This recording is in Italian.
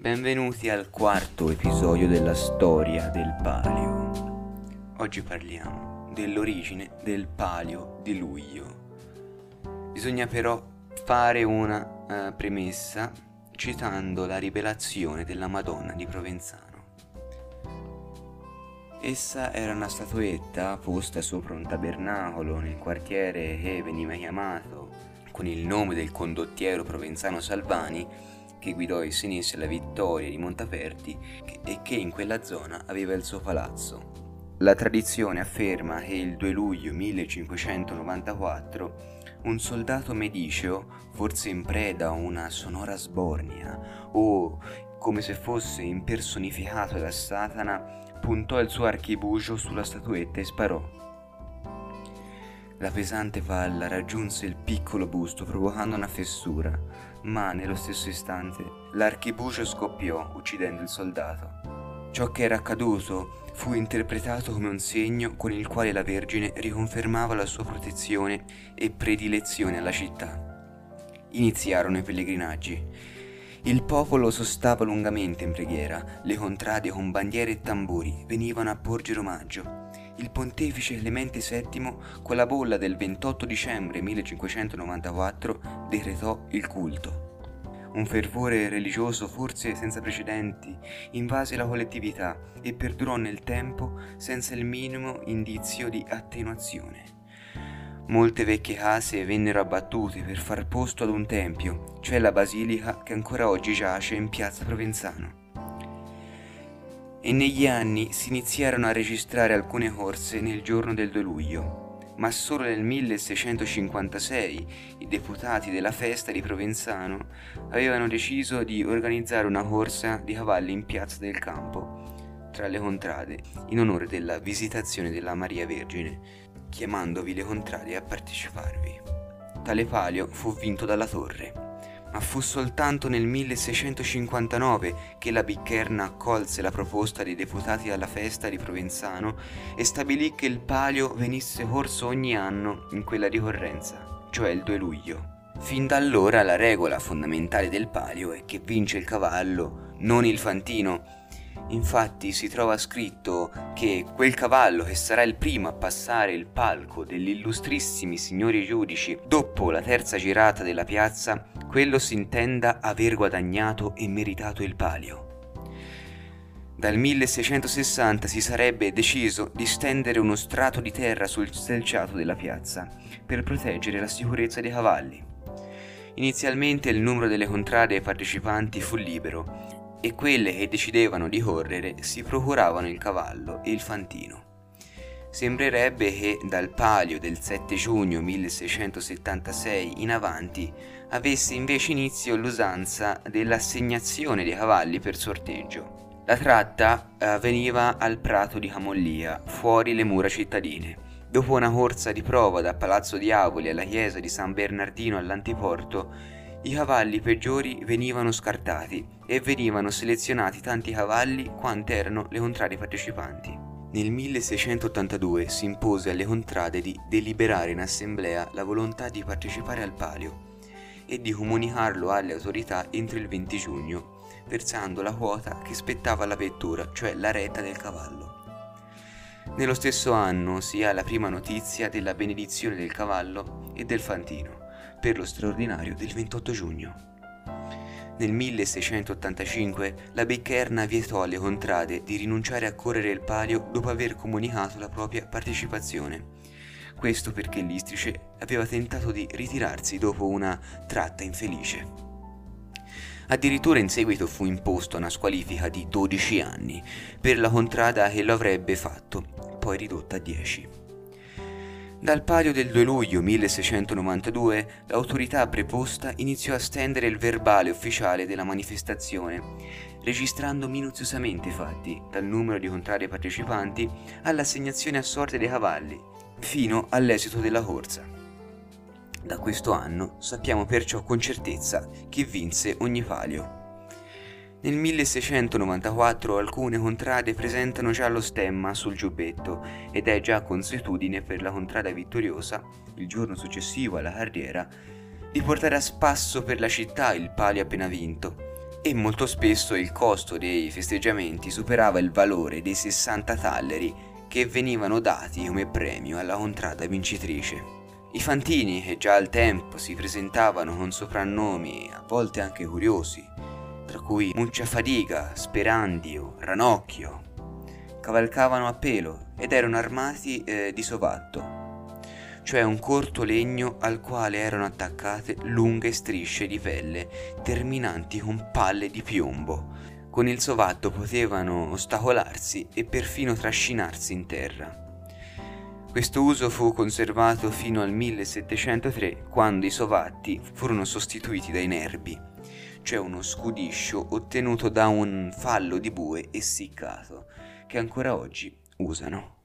Benvenuti al quarto episodio della storia del palio. Oggi parliamo dell'origine del palio di luglio. Bisogna però fare una uh, premessa citando la rivelazione della Madonna di Provenzano. Essa era una statuetta posta sopra un tabernacolo nel quartiere che veniva chiamato con il nome del condottiero provenzano Salvani che guidò i senesi alla vittoria di Montaperti e che in quella zona aveva il suo palazzo. La tradizione afferma che il 2 luglio 1594 un soldato mediceo, forse in preda a una sonora sbornia o come se fosse impersonificato da Satana, puntò il suo archibugio sulla statuetta e sparò. La pesante palla raggiunse il piccolo busto provocando una fessura, ma nello stesso istante l'archibugio scoppiò uccidendo il soldato. Ciò che era accaduto fu interpretato come un segno con il quale la Vergine riconfermava la sua protezione e predilezione alla città. Iniziarono i pellegrinaggi il popolo sostava lungamente in preghiera, le contrade con bandiere e tamburi venivano a porgere omaggio. Il pontefice Clemente VII, con la bolla del 28 dicembre 1594, decretò il culto. Un fervore religioso forse senza precedenti invase la collettività e perdurò nel tempo senza il minimo indizio di attenuazione. Molte vecchie case vennero abbattute per far posto ad un tempio, cioè la basilica che ancora oggi giace in piazza Provenzano. E negli anni si iniziarono a registrare alcune corse nel giorno del 2 luglio, ma solo nel 1656 i deputati della festa di Provenzano avevano deciso di organizzare una corsa di cavalli in piazza del campo, tra le contrade, in onore della visitazione della Maria Vergine, chiamandovi le contrarie a parteciparvi. Tale palio fu vinto dalla torre, ma fu soltanto nel 1659 che la Biccherna accolse la proposta dei deputati alla festa di Provenzano e stabilì che il palio venisse corso ogni anno in quella ricorrenza, cioè il 2 luglio. Fin da allora la regola fondamentale del palio è che vince il cavallo, non il fantino, Infatti si trova scritto che quel cavallo che sarà il primo a passare il palco degli illustrissimi signori giudici dopo la terza girata della piazza, quello si intenda aver guadagnato e meritato il palio. Dal 1660 si sarebbe deciso di stendere uno strato di terra sul selciato della piazza per proteggere la sicurezza dei cavalli. Inizialmente il numero delle contrade partecipanti fu libero e quelle che decidevano di correre si procuravano il cavallo e il fantino. Sembrerebbe che dal palio del 7 giugno 1676 in avanti avesse invece inizio l'usanza dell'assegnazione dei cavalli per sorteggio. La tratta avveniva al prato di Camollia, fuori le mura cittadine. Dopo una corsa di prova da Palazzo Diavoli alla chiesa di San Bernardino all'antiporto, i cavalli peggiori venivano scartati e venivano selezionati tanti cavalli quante erano le contrade partecipanti. Nel 1682 si impose alle contrade di deliberare in assemblea la volontà di partecipare al palio e di comunicarlo alle autorità entro il 20 giugno, versando la quota che spettava alla vettura, cioè la retta del cavallo. Nello stesso anno si ha la prima notizia della benedizione del cavallo e del fantino per lo straordinario del 28 giugno. Nel 1685 la Beccherna vietò alle contrade di rinunciare a correre il palio dopo aver comunicato la propria partecipazione. Questo perché l'Istrice aveva tentato di ritirarsi dopo una tratta infelice. Addirittura in seguito fu imposta una squalifica di 12 anni per la contrada che lo avrebbe fatto, poi ridotta a 10. Dal palio del 2 luglio 1692 l'autorità preposta iniziò a stendere il verbale ufficiale della manifestazione, registrando minuziosamente i fatti, dal numero di contrari partecipanti all'assegnazione a sorte dei cavalli, fino all'esito della corsa. Da questo anno sappiamo perciò con certezza chi vinse ogni palio. Nel 1694 alcune contrade presentano già lo stemma sul giubbetto ed è già consuetudine per la contrada vittoriosa, il giorno successivo alla carriera, di portare a spasso per la città il palio appena vinto. e molto spesso il costo dei festeggiamenti superava il valore dei 60 talleri che venivano dati come premio alla contrada vincitrice. I fantini, che già al tempo si presentavano con soprannomi a volte anche curiosi, tra cui Muccia Fadiga, Sperandio, Ranocchio, cavalcavano a pelo ed erano armati eh, di sovatto, cioè un corto legno al quale erano attaccate lunghe strisce di pelle terminanti con palle di piombo. Con il sovatto potevano ostacolarsi e perfino trascinarsi in terra. Questo uso fu conservato fino al 1703, quando i sovatti furono sostituiti dai nerbi, cioè uno scudiscio ottenuto da un fallo di bue essiccato, che ancora oggi usano.